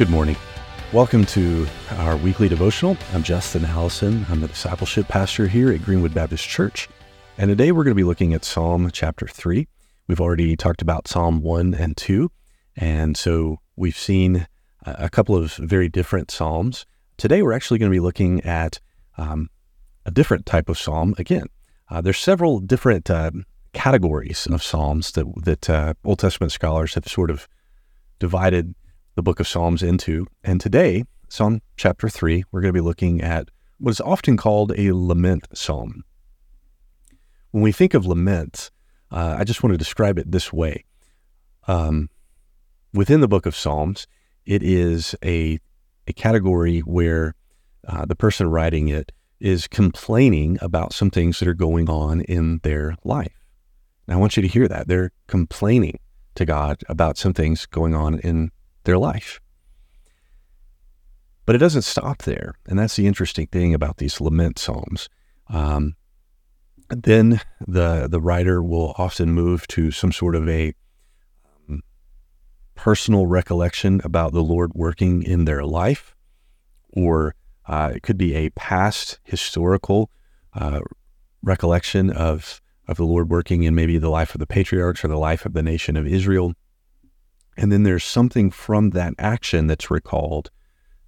Good morning. Welcome to our weekly devotional. I'm Justin Allison. I'm the discipleship pastor here at Greenwood Baptist Church. And today we're going to be looking at Psalm chapter 3. We've already talked about Psalm 1 and 2. And so we've seen a couple of very different Psalms. Today we're actually going to be looking at um, a different type of Psalm again. Uh, there's several different uh, categories of Psalms that, that uh, Old Testament scholars have sort of divided the book of Psalms into. And today, Psalm chapter 3, we're going to be looking at what is often called a lament psalm. When we think of lament, uh, I just want to describe it this way. Um, within the book of Psalms, it is a, a category where uh, the person writing it is complaining about some things that are going on in their life. And I want you to hear that. They're complaining to God about some things going on in their life. But it doesn't stop there. And that's the interesting thing about these lament psalms. Um, then the, the writer will often move to some sort of a um, personal recollection about the Lord working in their life, or uh, it could be a past historical uh, recollection of, of the Lord working in maybe the life of the patriarchs or the life of the nation of Israel. And then there's something from that action that's recalled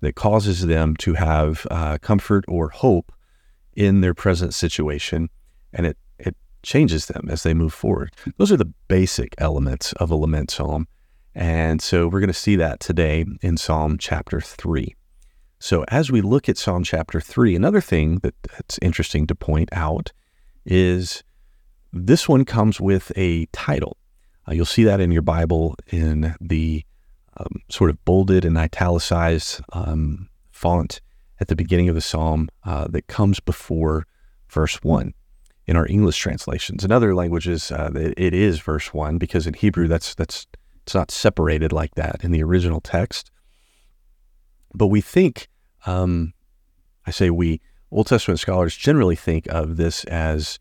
that causes them to have uh, comfort or hope in their present situation. And it, it changes them as they move forward. Those are the basic elements of a lament psalm. And so we're going to see that today in Psalm chapter 3. So as we look at Psalm chapter 3, another thing that, that's interesting to point out is this one comes with a title. Uh, you'll see that in your Bible in the um, sort of bolded and italicized um, font at the beginning of the psalm uh, that comes before verse 1 in our English translations. In other languages, uh, it, is verse 1 because in Hebrew, that's, that's, it's not separated like that in the original text. But we think, um, I say we, Old Testament scholars generally think of this as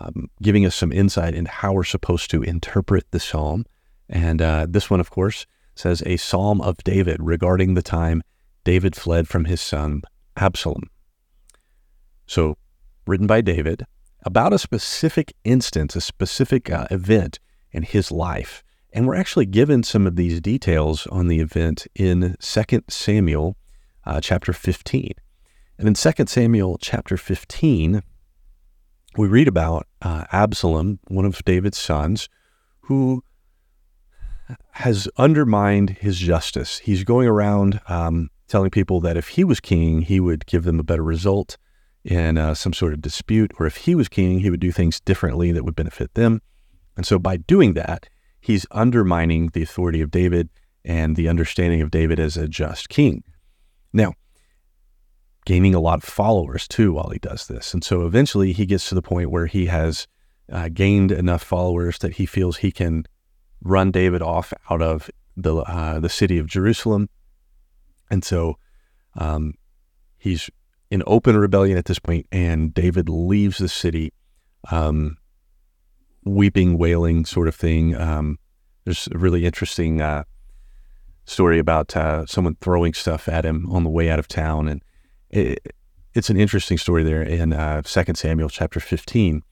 um, giving us some insight into how we're supposed to interpret the psalm. And uh, this one, of course, says a psalm of David regarding the time David fled from his son Absalom. So, written by David about a specific instance, a specific uh, event in his life. And we're actually given some of these details on the event in 2 Samuel uh, chapter 15. And in 2 Samuel chapter 15, we read about uh, Absalom, one of David's sons, who has undermined his justice. He's going around um, telling people that if he was king, he would give them a better result in uh, some sort of dispute, or if he was king, he would do things differently that would benefit them. And so by doing that, he's undermining the authority of David and the understanding of David as a just king. Now, gaining a lot of followers too while he does this. And so eventually he gets to the point where he has uh, gained enough followers that he feels he can run David off out of the uh, the city of Jerusalem. And so um, he's in open rebellion at this point, and David leaves the city, um, weeping, wailing, sort of thing. Um, there's a really interesting uh, story about uh, someone throwing stuff at him on the way out of town, and it, it's an interesting story there in uh, 2 Samuel chapter 15.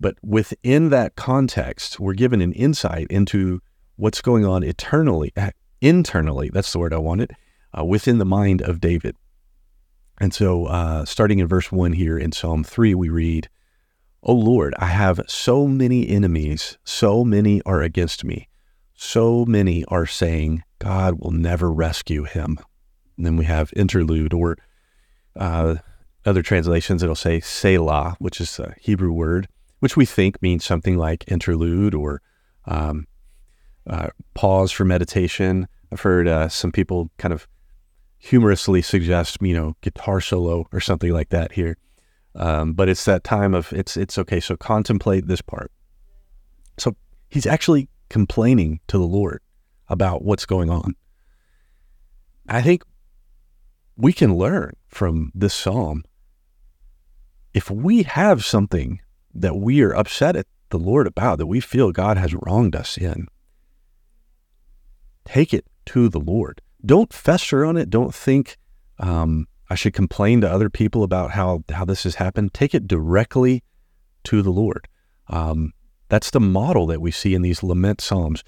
But within that context, we're given an insight into what's going on eternally, uh, internally, that's the word I wanted, uh, within the mind of David. And so, uh, starting in verse 1 here in Psalm 3, we read, O Lord, I have so many enemies, so many are against me. So many are saying, God will never rescue him. And then we have interlude or uh, other translations, it'll say Selah, which is a Hebrew word, which we think means something like interlude or um, uh, pause for meditation. I've heard uh, some people kind of humorously suggest, you know, guitar solo or something like that here. Um, but it's that time of it's it's okay. So contemplate this part. So he's actually complaining to the Lord about what's going on. I think we can learn from this psalm. If we have something that we are upset at the Lord about, that we feel God has wronged us in, take it to the Lord. don't fester on it. Don't think um, I should complain to other people about how how this has happened. Take it directly to the Lord. Um, that's the model that we see in these lament psalms.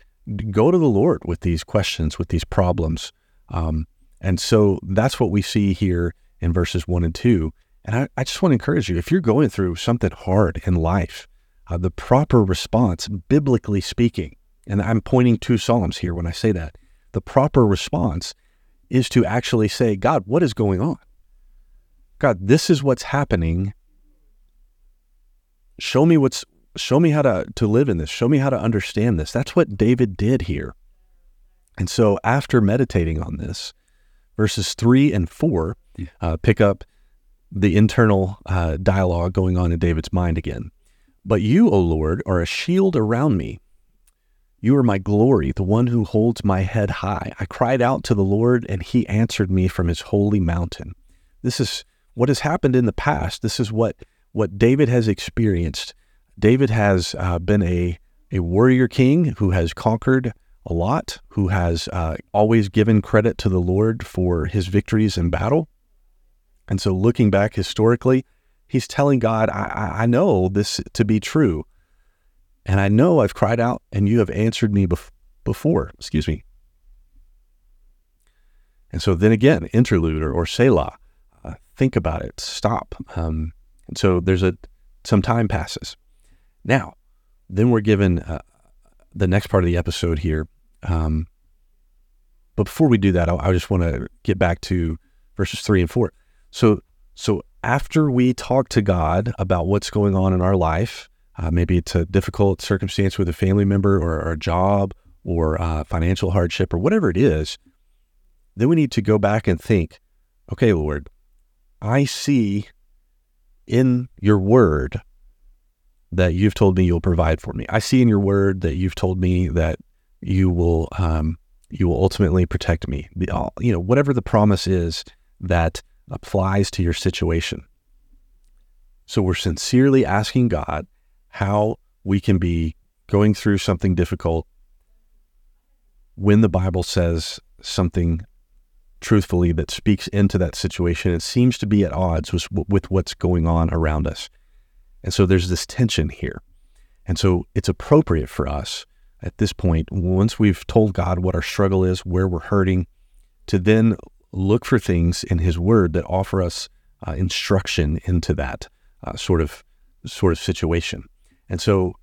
Go to the Lord with these questions, with these problems. Um, and so that's what we see here in verses one and two. And I, I just want to encourage you if you're going through something hard in life, uh, the proper response, biblically speaking, and I'm pointing to Psalms here when I say that, the proper response is to actually say, God, what is going on? God, this is what's happening. Show me what's show me how to to live in this. Show me how to understand this. That's what David did here. And so after meditating on this, verses 3 and 4 uh, pick up the internal uh, dialogue going on in David's mind again. But you, O Lord, are a shield around me. You are my glory, the one who holds my head high. I cried out to the Lord, and he answered me from his holy mountain. This is what has happened in the past. This is what, what David has experienced. David has uh, been a, a warrior king who has conquered a lot, who has uh, always given credit to the Lord for his victories in battle. And so, looking back historically, he's telling God, I, I know this to be true. And I know I've cried out and you have answered me bef- before. Excuse me. And so then again, interlude or, or Selah, uh, think about it, stop. Um, and so there's a some time passes. Now, then we're given uh, the next part of the episode here. Um, but before we do that, I, I just want to get back to verses three and four. So, so after we talk to God about what's going on in our life, uh, maybe it's a difficult circumstance with a family member or, or a job or uh, financial hardship or whatever it is, then we need to go back and think, okay, Lord, I see in your word that you've told me you'll provide for me. I see in your word that you've told me that you will um, you will ultimately protect me. You know, whatever the promise is that applies to your situation. So we're sincerely asking God how we can be going through something difficult when the Bible says something truthfully that speaks into that situation. It seems to be at odds with, with what's going on around us. And so there's this tension here. And so it's appropriate for us at this point, once we've told God what our struggle is, where we're hurting, to then look for things in His Word that offer us uh, instruction into that uh, sort of sort of situation. And so,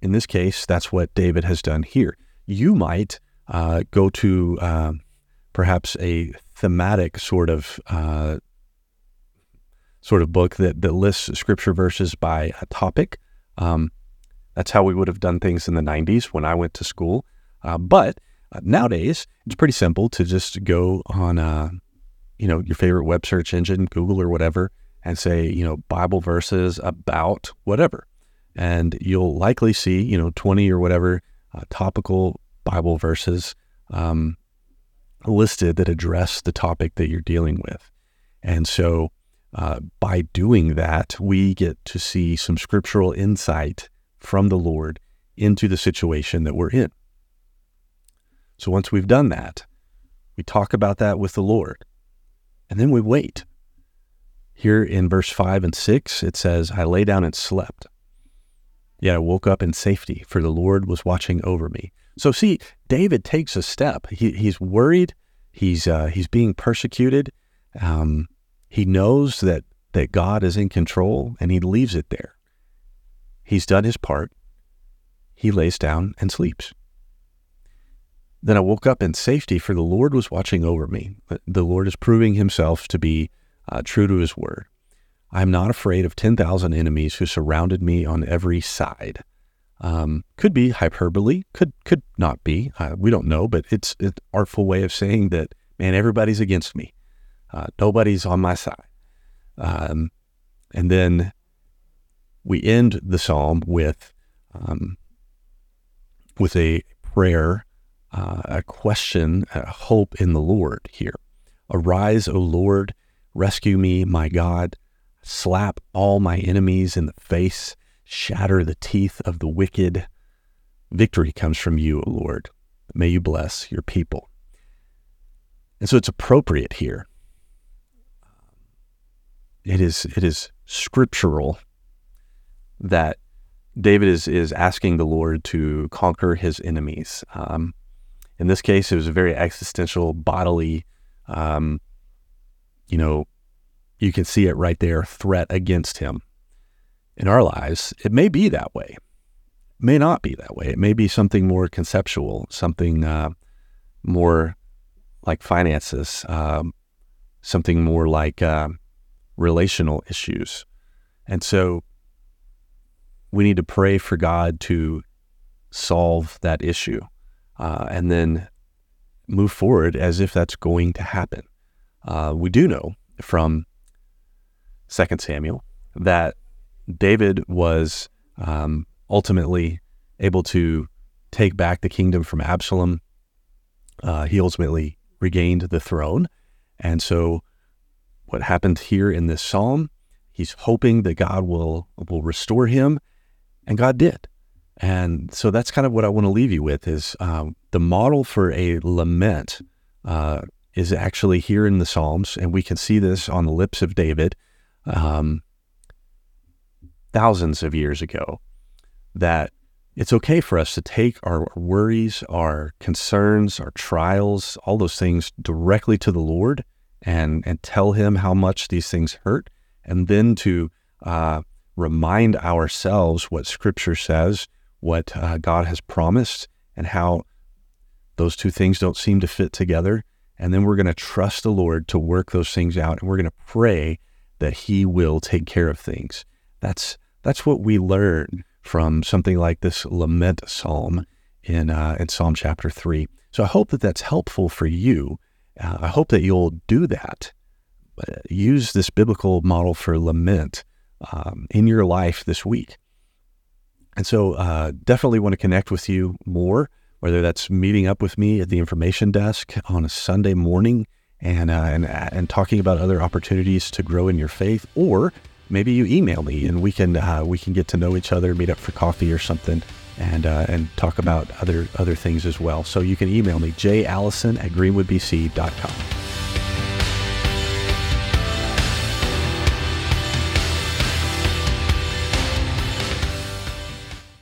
in this case, that's what David has done here. You might uh, go to um, perhaps a thematic sort of uh, sort of book that that lists scripture verses by a topic. Um, that's how we would have done things in the 90s when I went to school. Uh, but uh, nowadays, it's pretty simple to just go on, uh, you know, your favorite web search engine, Google or whatever, and say, you know, Bible verses about whatever. And you'll likely see, you know, 20 or whatever uh, topical Bible verses um, listed that address the topic that you're dealing with. And so uh, by doing that, we get to see some scriptural insight from the Lord into the situation that we're in. So once we've done that, we talk about that with the Lord, and then we wait. Here in verse 5 and 6, it says, I lay down and slept. Yet I woke up in safety, for the Lord was watching over me. So see, David takes a step. He, he's worried. He's uh, he's being persecuted. Um, he knows that that God is in control, and he leaves it there. He's done his part. He lays down and sleeps. Then I woke up in safety, for the Lord was watching over me. The Lord is proving himself to be uh, true to his word. I am not afraid of 10,000 enemies who surrounded me on every side. Um, could be hyperbole, could could not be. Uh, we don't know, but it's an artful way of saying that, man, everybody's against me. Uh, nobody's on my side. Um, and then we end the psalm with um, with a prayer, uh, a question, a hope in the Lord here. Arise, O Lord, rescue me, my God. Slap all my enemies in the face, shatter the teeth of the wicked. Victory comes from you, O Lord. May you bless your people. And so it's appropriate here. It is it is scriptural that David is is asking the Lord to conquer his enemies. Um, in this case, it was a very existential, bodily, um, you know, you can see it right there, threat against him. In our lives, it may be that way, it may not be that way. It may be something more conceptual, something uh, more like finances, um, something more like uh, relational issues. And so we need to pray for God to solve that issue uh, and then move forward as if that's going to happen. Uh, we do know from 2 Samuel that David was um, ultimately able to take back the kingdom from Absalom. Uh, he ultimately regained the throne. And so, what happened here in this psalm, he's hoping that God will, will restore him, and God did. And so that's kind of what I want to leave you with is um, the model for a lament uh, is actually here in the Psalms, and we can see this on the lips of David um, thousands of years ago. That it's okay for us to take our worries, our concerns, our trials, all those things directly to the Lord and and tell Him how much these things hurt, and then to uh, remind ourselves what Scripture says what uh, God has promised and how those two things don't seem to fit together. And then we're going to trust the Lord to work those things out, and we're going to pray that He will take care of things. That's that's what we learn from something like this lament psalm in uh, in Psalm chapter three. So I hope that that's helpful for you. Uh, I hope that you'll do that. Uh, use this biblical model for lament um, in your life this week. And so, uh, definitely want to connect with you more, whether that's meeting up with me at the information desk on a Sunday morning and, uh, and, and talking about other opportunities to grow in your faith, or maybe you email me and we can, uh, we can get to know each other, meet up for coffee or something and, uh, and talk about other, other things as well. So you can email me, jallison at greenwoodbc.com.